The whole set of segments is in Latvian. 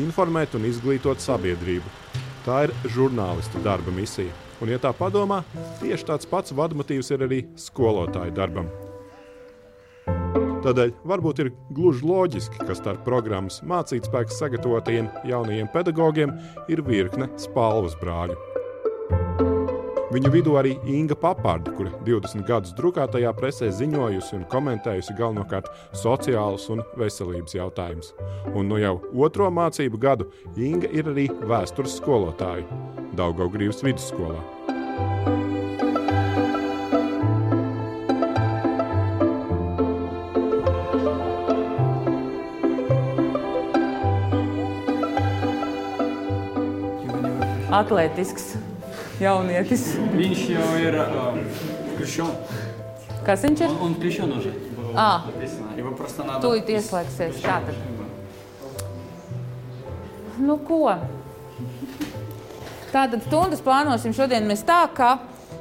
informēt un izglītot sabiedrību. Tā ir žurnālistu darba misija. Un, ja tā padomā, tieši tāds pats vadmotīvs ir arī skolotāju darbam. Tādēļ varbūt ir gluži loģiski, ka starp programmas mācītspēks sagatavotajiem jaunajiem pedagogiem ir virkne spalvas brāļu. Viņu vidū arī Inga Paparda, kur 20 gadus drukātajā presē ziņojusi un komentējusi galvenokārt sociālus un veselības jautājumus. Un no jau otro mācību gadu Inga ir arī vēstures skolotāja Daugaugrības vidusskolā. Atletisks jaunietis. Viņš jau ir um, kristietis. Kas viņš ir? Un kristietis уже. А. Его просто надо. Tūlīt ieslēgsies. Tātad. Nu, ko? Tātad stundas plānosim šodien mēs tā, ka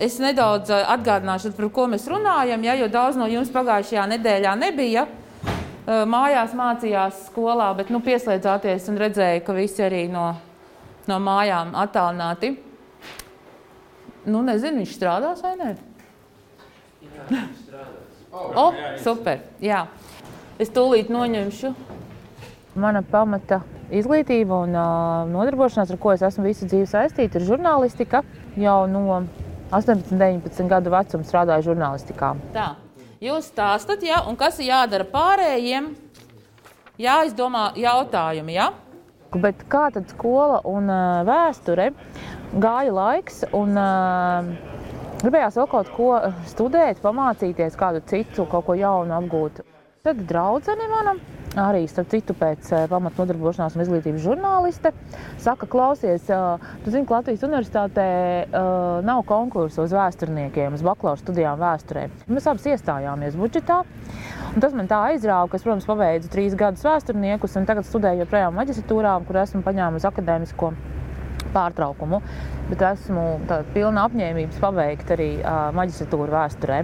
es nedaudz eh, atgādināšu, par ko mēs runājam, ja, jo daudz no jums pagājušajā nedēļā nebija. Eh, Mājās mācījās skolā, bet nu, pieslēdzāties un redzēja, ka visi arī no, no mājām attālināti. Nu, nezinu, viņš strādās vai nē? O, super, jā. Es tūlīt noņemšu. Mana pamata izglītība un uh, nodarbošanās, ar ko es esmu visu dzīvi saistīta, ir žurnālistika. Jau no 18, 19 gadu vecuma strādāju žurnālistikā. Tā, jūs stāstat, ja, un kas ir jādara pārējiem? Jāizdomā jautājumi, ja? Bet kā tad skola un uh, vēsture gāja laiks un uh, gribējās vēl kaut ko studēt, pamācīties, kādu citu, kaut ko jaunu apgūt. Tad draudzene manam arī, starp citu, pēc pamat nodarbošanās un izglītības žurnāliste, saka, klausies, tu zini, ka Latvijas universitātē nav konkursu uz vēsturniekiem, uz bakalaura studijām vēsturē. Mēs abas iestājāmies budžetā. Un tas man tā aizrāva, ka es, protams, pabeidzu trīs gadus vēsturniekus un tagad studēju joprojām maģistratūrā, kur esmu paņēmusi akadēmisko pārtraukumu, bet esmu pilna apņēmības paveikt arī uh, maģistratūru vēsturē.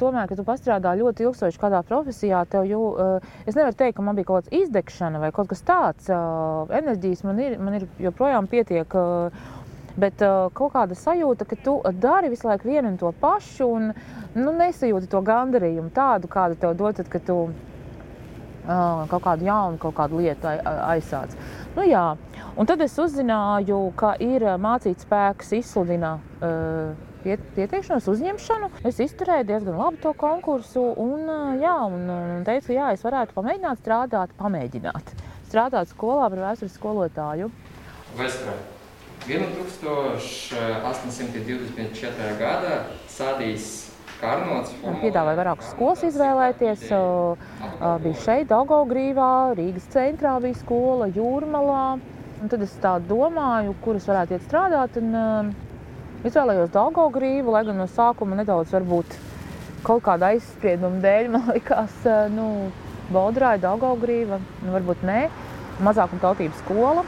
Tomēr, kad tu pastrādā ļoti ilgstoši kādā profesijā, tev jau, uh, es nevaru teikt, ka man bija kaut kāda izdegšana vai kaut kas tāds. Uh, enerģijas man ir, man ir joprojām pietiek. Uh, Bet uh, kaut kāda sajūta, ka tu dari visu laiku vienu un to pašu, un nu, nesajūti to gandarījumu tādu, kādu tev dod, kad tu uh, kaut kādu jaunu kaut kādu lietu aizsāc. Nu, jā. Un tad es uzzināju, ka ir mācīt spēks izsludina uh, pieteikšanos, uzņemšanu. Es izturēju diezgan labi to konkursu un, jā, un, teicu, ka es varētu pamēģināt strādāt, pamēģināt strādāt skolā par vēstures skolotāju. Vēsturē. 1824. gadā sādījis Karnots. Piedāvāja vairākas skolas izvēlēties. Bija šeit, Daugaugrīvā, Rīgas centrā bija skola, Jūrmalā. Un tad es tā domāju, kuras varētu iet strādāt. Un, uh, izvēlējos Daugaugrību, lai gan no sākuma nedaudz varbūt kaut kāda aizsprieduma dēļ man likās, uh, nu, Baudrāja, Daugaugrība, nu, varbūt nē, mazākuma tautības skola.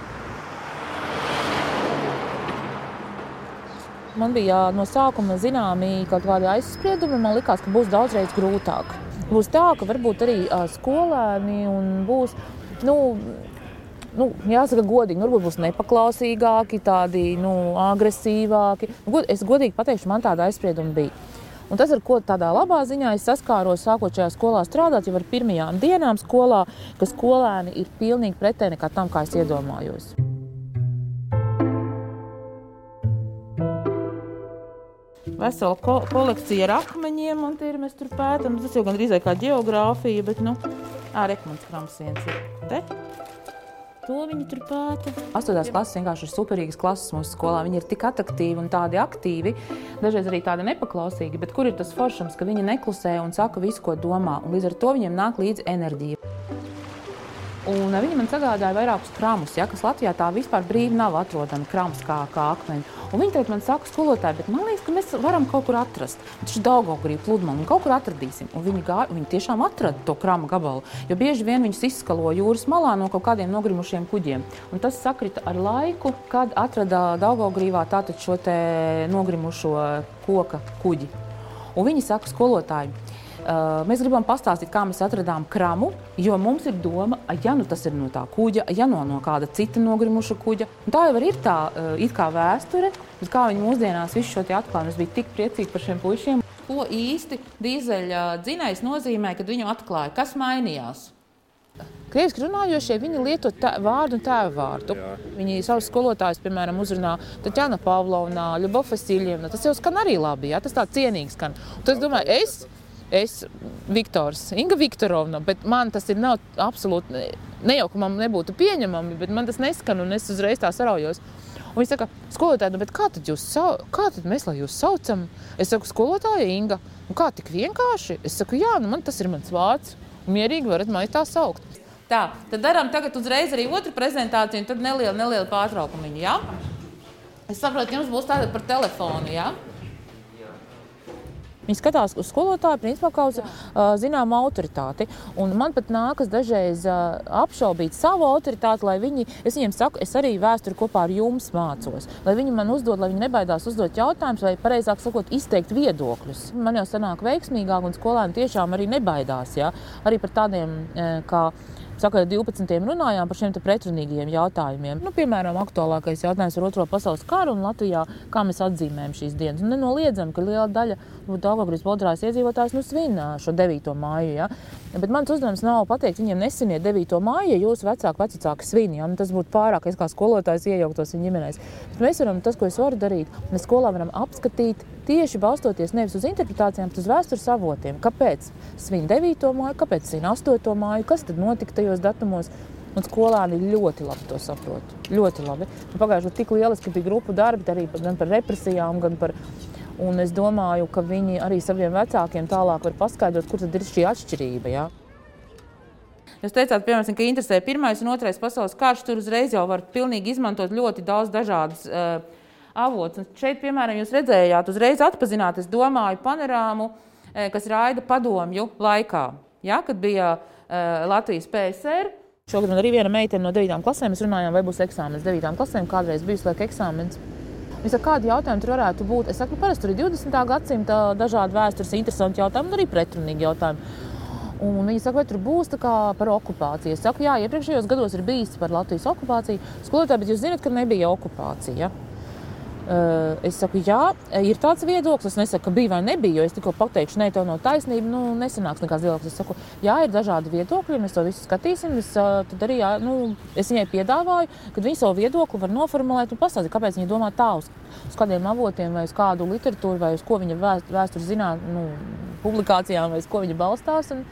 Man bija no sākuma zināmi kaut kādi aizspriedumi, man likās, ka būs daudzreiz grūtāk. Būs tā, ka varbūt arī uh, skolēni būs, nu, nu, jāsaka, godīgi, nu, varbūt būs nepaklausīgāki, tādi nu, agresīvāki. Nu, es godīgi pateikšu, man tāda aizsprieduma bija. Un tas, ar ko tādā labā ziņā es saskāros, sākot šajā skolā strādāt, jau ar pirmajām dienām skolā, ka skolēni ir pilnīgi pretēji nekā tam, kā es iedomājos. Vesela ko kolekcija ar akmeņiem, un tie ir mēs tur pētām. Tas jau gan drīzāk kā geogrāfija, bet, nu, ārā ekmens krams viens ir te. To viņi tur pēta. Astotās klases vienkārši ir superīgas klases mūsu skolā. Viņi ir tik attraktīvi un tādi aktīvi, dažreiz arī tādi nepaklausīgi. Bet kur ir tas foršums, ka viņi neklusē un saka visu, ko domā? Un līdz ar to viņiem nāk līdzi enerģija. Un viņi man sagādāja vairākus kramus, ja, kas Latvijā tā vispār brīvi nav atrodami krams kā, kā akmeņi. Un viņi teica, man saka, skolotāji, bet man liekas, ka mēs varam kaut kur atrast. Taču Daugaugrī pludmali kaut kur atradīsim. Un viņi un viņi tiešām atrada to krama gabalu, jo bieži vien viņus izskalo jūras malā no kaut kādiem nogrimušiem kuģiem. Un tas sakrita ar laiku, kad atrada Daugaugrīvā tātad šo te nogrimušo koka kuģi. Un viņi saka, skolotāji, Uh, mēs gribam pastāstīt, kā mēs atradām kramu, jo mums ir doma, ja nu tas ir no tā kuģa, ja no, no kāda cita nogrimuša kuģa. Un tā jau ir tā it kā vēsture, bet kā viņi mūsdienās visu šo atklājumu. Es biju tik priecīgs par šiem puišiem. Ko īsti dīzeļa dzinējs nozīmē, kad viņu atklāja? Kas mainījās? Krieviski runājošie viņi lieto tā, vārdu un tēva vārdu. Jā. Viņi savus skolotājus, piemēram, uzrunā Tatjana Pavlovna, Ļubova Vasiljevna. Tas jau skan arī labi, jā? tas tā cienīgs skan. Un tas, domāju, es es, Viktors, Inga Viktorovna, bet man tas ir nav absolūti, ne jau, ka man nebūtu pieņemami, bet man tas neskan un es uzreiz tā saraujos. Un viņš saka, skolotāji, nu, kā tad, jūs, kā tad mēs, lai jūs saucam? Es saku, skolotāja Inga, un kā tik vienkārši? Es saku, jā, nu man tas ir mans vārds, mierīgi varat mani tā saukt. Tā, tad darām tagad uzreiz arī otru prezentāciju, un tad neliela, neliela pārtraukumiņa, jā? Es saprotu, jums būs tāda par telefonu, jā? Viņi skatās uz skolotāju, principā kā uz uh, zināmu autoritāti. Un man pat nākas dažreiz uh, apšaubīt savu autoritāti, lai viņi, es viņiem saku, es arī vēsturi kopā ar jums mācos. Lai viņi man uzdod, lai viņi nebaidās uzdot jautājumus, vai pareizāk sakot, izteikt viedokļus. Man jau sanāk veiksmīgāk, un skolēni tiešām arī nebaidās. Ja? Arī par tādiem kā Sakot, 12. runājām par šiem pretrunīgiem jautājumiem. Nu, piemēram, aktuālākais jautājums par Otro pasaules karu un Latvijā, kā mēs atzīmējam šīs dienas. Un nenoliedzam, ka liela daļa Dārgājas Bodrās iedzīvotājs nu, svin šo 9. māju. Ja? Bet mans uzdevums nav pateikt, viņiem nesiniet 9. māju, ja jūsu vecāki, vecāki svin. Ja? Nu, tas būtu pārāk, es kā skolotājs iejauktos viņa ģimenēs. Bet mēs varam, tas, ko es varu darīt, mēs skolā varam apskatīt tieši balstoties nevis uz interpretācijām, bet uz vēstures avotiem. Kāpēc svin 9. māju, kāpēc svin 8. māju, kas tad notika tajos datumos? Un skolāni ļoti labi to saprot. Ļoti labi. Pagājušajā gadā tik lieliski bija grupu darbi, arī gan par represijām, gan par. Un es domāju, ka viņi arī saviem vecākiem tālāk var paskaidrot, kur tad ir šī atšķirība. Ja? Jūs teicāt, piemēram, ka interesē pirmais un otrais pasaules karš. Tur uzreiz jau var izmantot ļoti daudz dažādas uh, avots. Un šeit, piemēram, jūs redzējāt, uzreiz atpazināt, es domāju, panorāmu, eh, kas raida padomju laikā, ja, kad bija uh, Latvijas PSR. Šogad man arī viena meitene no 9. klasēm, runājām, vai būs eksāmenis 9. klasēm, kādreiz bijis laika eksāmenis. Es saku, kādi jautājumi tur varētu būt? Es saku, nu, parasti tur ir 20. gadsimta dažādi vēstures, interesanti jautājumi, un arī pretrunīgi jautājumi. Un viņi saka, vai tur būs par okupāciju. Es saku, jā, iepriekšējos gados ir bijis par Latvijas okupāciju. Skolotāji, bet jūs zināt, ka nebija okupācija. Ja? Es saku, jā, ir tāds viedoklis. Es nesaku, ka bija vai nebija, jo es tikko pateikšu, ne, tev nav taisnība. Nu, nesanāks nekāds viedoklis. Es saku, jā, ir dažādi viedokļi, mēs to visu skatīsim. Es, tad arī jā, nu, es viņai piedāvāju, ka viņi savu viedokli var noformulēt un pastāstīt, kāpēc viņi domā tā uz, uz kādiem avotiem, vai uz kādu literatūru, vai uz ko viņa vēstures zināt, nu, publikācijām, vai uz ko viņa balstās. Un...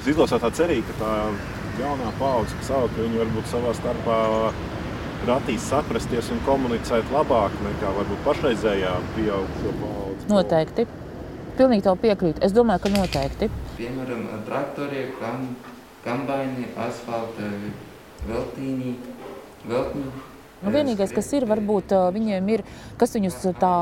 Es izlasīju tā cerību, ka tā jaunā paudze, kas aug, viņi varbūt savā starpā prasīs saprasties un komunicēt labāk nekā varbūt pašreizējā pieaugušo paudze. Noteikti. Pilnīgi tev piekrītu. Es domāju, ka noteikti. Piemēram, traktori, kam, kambaini, asfalta, veltīni, veltņi. Nu, vienīgais, kas ir, varbūt viņiem ir, kas viņus tā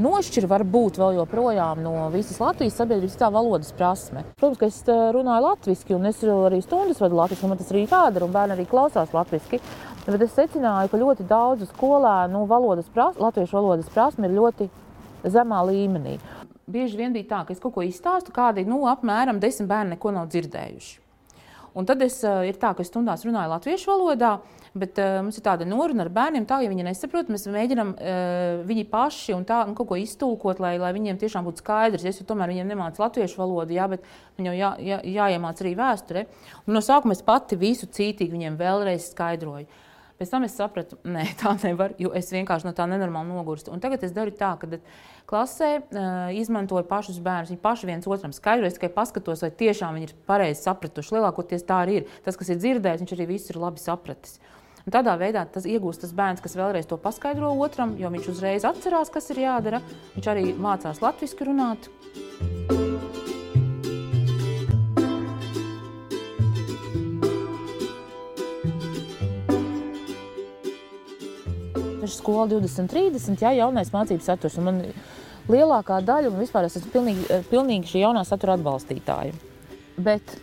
nošķir, varbūt vēl joprojām no visas Latvijas sabiedrības, tā valodas prasme. Protams, ka es runāju latviešu, un es arī stundas vadu latviešu, un man tas arī jādara, un bērni arī klausās latviešu. Bet es secināju, ka ļoti daudzu skolēnu nu, valodas pras, latviešu valodas prasme ir ļoti zemā līmenī. Bieži vien bija tā, ka es kaut ko izstāstu, kādi nu, apmēram desmit bērni neko nav dzirdējuši. Un tad es, uh, ir tā, ka stundās runāju latviešu valodā, bet uh, mums ir tāda noruna ar bērniem, tā, ja viņi nesaprot, mēs mēģinām uh, viņi paši un tā, nu, kaut ko iztulkot, lai, lai viņiem tiešām būtu skaidrs. Es tomēr viņiem nemācu latviešu valodu, jā, bet viņam jā, jā, jāiemāc arī vēsture. Un no sākuma es pati visu cītīgi viņiem vēlreiz skaidroju. Pēc tam es sapratu, ka tā nevar, jo es vienkārši no tā nenormāli nogurstu. Un tagad es daru tā, ka klasē uh, izmantoju pašus bērnus. Viņi paši viens otram skaidro, es tikai paskatos, vai tiešām viņi ir pareizi sapratuši. Lielākoties tā arī ir. Tas, kas ir dzirdējis, viņš arī viss ir labi sapratis. Un tādā veidā tas iegūst tas bērns, kas vēlreiz to paskaidro otram, jo viņš uzreiz atcerās, kas ir jādara. Viņš arī mācās latviešu runāt. Skola 2030, ja jaunais mācību saturs. Un man lielākā daļa, un vispār es esmu pilnīgi, eh, pilnīgi šī jaunā satura atbalstītāja. Bet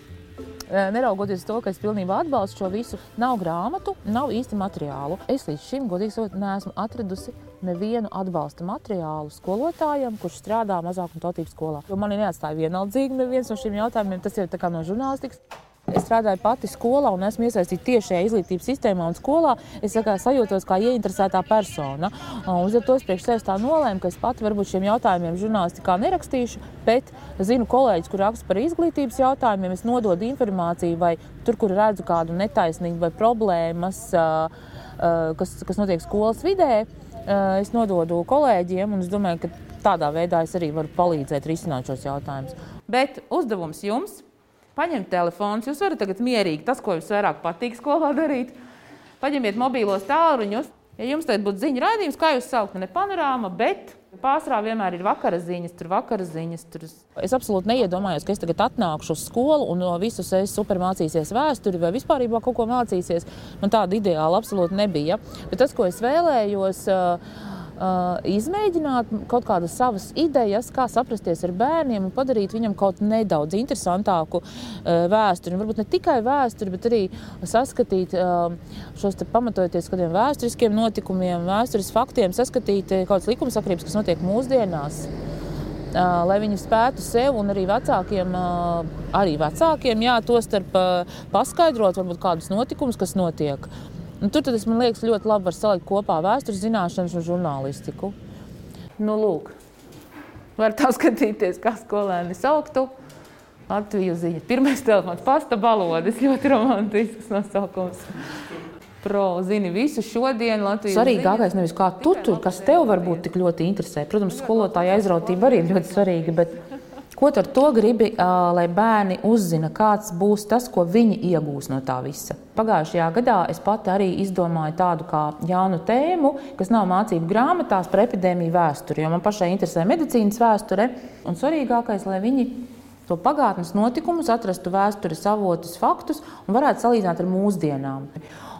eh, neraugoties to, ka es pilnībā atbalstu šo visu, nav grāmatu, nav īsti materiālu. Es līdz šim, godīgi sakot, neesmu atradusi nevienu atbalsta materiālu skolotājam, kurš strādā mazākuma tautības skolā. Jo mani neatstāja vienaldzīgi neviens no šiem jautājumiem. Tas ir no žurnālistikas. Es strādāju pati skolā un esmu iesaistīta tieši šajā izglītības sistēmā un skolā. Es kā, sajūtos kā ieinteresētā persona. Uz to es priekš sevis tā nolēmu, ka es pati varbūt šiem jautājumiem žurnālistikā nerakstīšu, bet zinu kolēģis, kur raksta par izglītības jautājumiem. Es nododu informāciju vai tur, kur redzu kādu netaisnību vai problēmas, kas, kas notiek skolas vidē. Es nododu kolēģiem, un es domāju, ka tādā veidā es arī varu palīdzēt risināt šos jautājumus. Bet uzdevums jums paņemt telefons. Jūs varat tagad mierīgi tas, ko jums vairāk patīk skolā darīt. Paņemiet mobilos tālruņus. Ja jums tagad būtu ziņu raidījums, kā jūs saukt, ne panorāma, bet pārsvarā vienmēr ir vakara ziņas, tur vakara ziņas. Tur... Es absolūti neiedomājos, ka es tagad atnākšu uz skolu un no visus es super mācīsies vēsturi vai vispār kaut ko mācīsies. Man tāda ideāla absolūti nebija. Bet tas, ko es vēlējos, Uh, izmēģināt kaut kādas savas idejas, kā saprasties ar bērniem un padarīt viņam kaut nedaudz interesantāku uh, vēsturi. Un varbūt ne tikai vēsturi, bet arī saskatīt uh, šos pamatojoties kādiem vēsturiskiem notikumiem, vēstures faktiem, saskatīt kaut kādas likumsakrības, kas notiek mūsdienās. Uh, lai viņi spētu sev un arī vecākiem, uh, arī vecākiem jā, to starp uh, paskaidrot, varbūt kādus notikumus, kas notiek. Un tur tas man liekas ļoti labi var salikt kopā vēstures zināšanas un žurnālistiku. Nu, lūk, var tā skatīties, kā skolēni sauktu. Latvijas ziņa. Pirmais telefons, pasta balodas, ļoti romantisks nosaukums. Pro, zini, visu šodienu Latvijas Svarīgākais nevis kā tu tur, kas tev varbūt tik ļoti interesē. Protams, skolotāja aizrautība arī ir ļoti svarīga, bet Ko tu ar to gribi, lai bērni uzzina, kāds būs tas, ko viņi iegūs no tā visa? Pagājušajā gadā es pati arī izdomāju tādu kā jaunu tēmu, kas nav mācību grāmatās par epidēmiju vēsturi, jo man pašai interesē medicīnas vēsture. Un svarīgākais, lai viņi to pagātnes notikumus, atrastu vēstures avotus, faktus un varētu salīdzināt ar mūsdienām.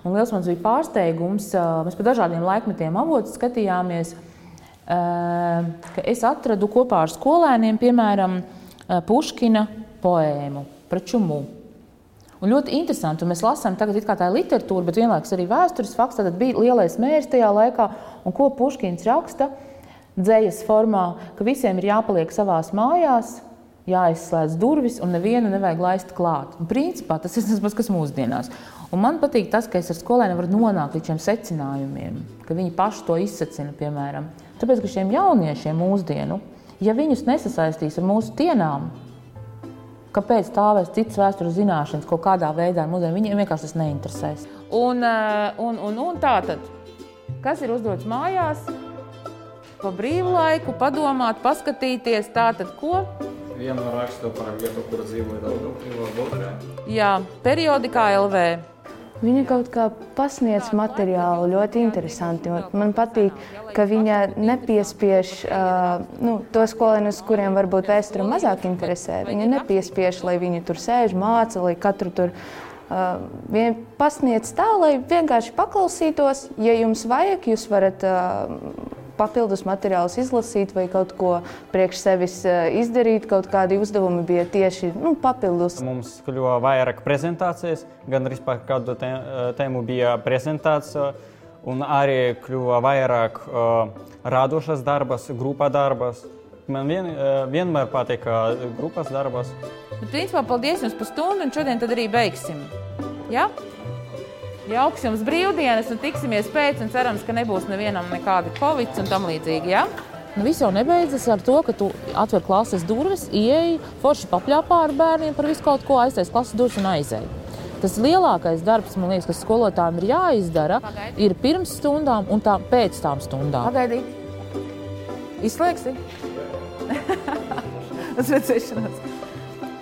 Un liels man bija pārsteigums, mēs pa dažādiem laikmetiem avotus skatījāmies ka es atradu kopā ar skolēniem, piemēram, Puškina poēmu par čumu. Un ļoti interesanti, un mēs lasām tagad tā ir literatūra, bet vienlaikus arī vēstures fakts. Tad bija lielais mērs tajā laikā, un ko Puškins raksta dzējas formā, ka visiem ir jāpaliek savās mājās, jāizslēdz durvis un nevienu nevajag laist klāt. Un principā tas ir tas kas mūsdienās. Un man patīk tas, ka es ar skolēniem varu nonākt līdz šiem secinājumiem, ka viņi paši to izsacina, piemēram. Tāpēc, ka šiem jauniešiem mūsdienu, ja viņus nesasaistīs ar mūsu dienām, kāpēc stāvēs citas vēstures zināšanas kaut kādā veidā ar mūsdienu, viņiem vienkārši tas neinteresēs. Un, eh, un, un, un tā tad, kas ir uzdots mājās? Pa brīvu laiku padomāt, paskatīties, tātad ko? Vienu rakstu par vietu, kur dzīvoja Bulgārija. Jā, periodikā LV. Viņa kaut kā pasniedz materiālu ļoti interesanti. Man patīk, ka viņa nepiespiež uh, nu, tos skolēnus, kuriem varbūt vēsture mazāk interesē. Viņa nepiespiež, lai viņi tur sēž, māca, lai katru tur uh, pasniedz tā, lai vienkārši paklausītos. Ja jums vajag, jūs varat uh, papildus materiālus izlasīt vai kaut ko priekš sevis eh, izdarīt. Kaut kādi uzdevumi bija tieši nu, papildus. Mums kļuva vairāk prezentācijas, gan arī par kādu eh, tēmu bija prezentācija. Un arī kļuva vairāk uh, radošas darbas, grupā darbas. Man vien, uh, vienmēr patīk grupas darbas. Bet, principā, paldies jums par stundu, un šodien arī beigsim. Ja? Jauks jums brīvdienas un tiksimies pēc, un cerams, ka nebūs nevienam nekādi covid un tam līdzīgi. Ja? Nu, viss jau nebeidzas ar to, ka tu atver klases durvis, ieej, forši papļāpā ar bērniem par visu kaut ko, aiztais klases durvis un aizej. Tas lielākais darbs, man liekas, kas skolotājiem ir jāizdara, Pagaidi. ir pirms stundām un tā pēc tam stundām. Pagaidīt! Izslēgsi! Uz redzēšanos!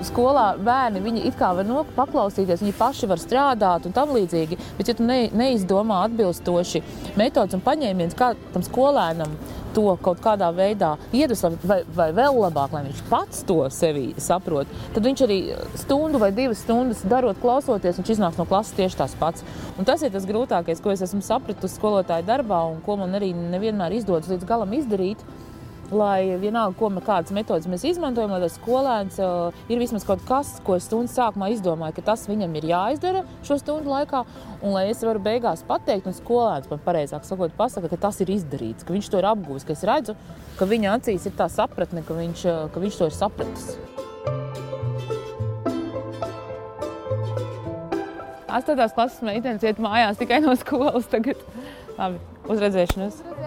Skolā bērni viņi it kā var paklausīties, viņi paši var strādāt un tam līdzīgi. Bet, ja tu ne, neizdomā atbilstoši metodus un paņēmienus, kā tam skolēnam to kaut kādā veidā iedvesmot, vai, vai vēl labāk, lai viņš pats to sevi saprot, tad viņš arī stundu vai divas stundas darot, klausoties, viņš iznāks no klases tieši tas pats. Un tas ir tas grūtākais, ko es esmu sapratusi skolotāju darbā un ko man arī nevienmēr izdodas līdz galam izdarīt lai vienalga, ko mēs, kādas metodas mēs izmantojam, lai tas skolēns uh, ir vismaz kaut kas, ko es stundas sākumā izdomāju, ka tas viņam ir jāizdara šo stundu laikā, un lai es varu beigās pateikt, un skolēns man pareizāk sakot, pasaka, ka tas ir izdarīts, ka viņš to ir apgūlis, ka es redzu, ka viņa acīs ir tā sapratne, ka viņš, ka viņš to ir sapratis. Astotās klases meitenes iet mājās tikai no skolas tagad. Labi, uz redzēšanos! Redzēs.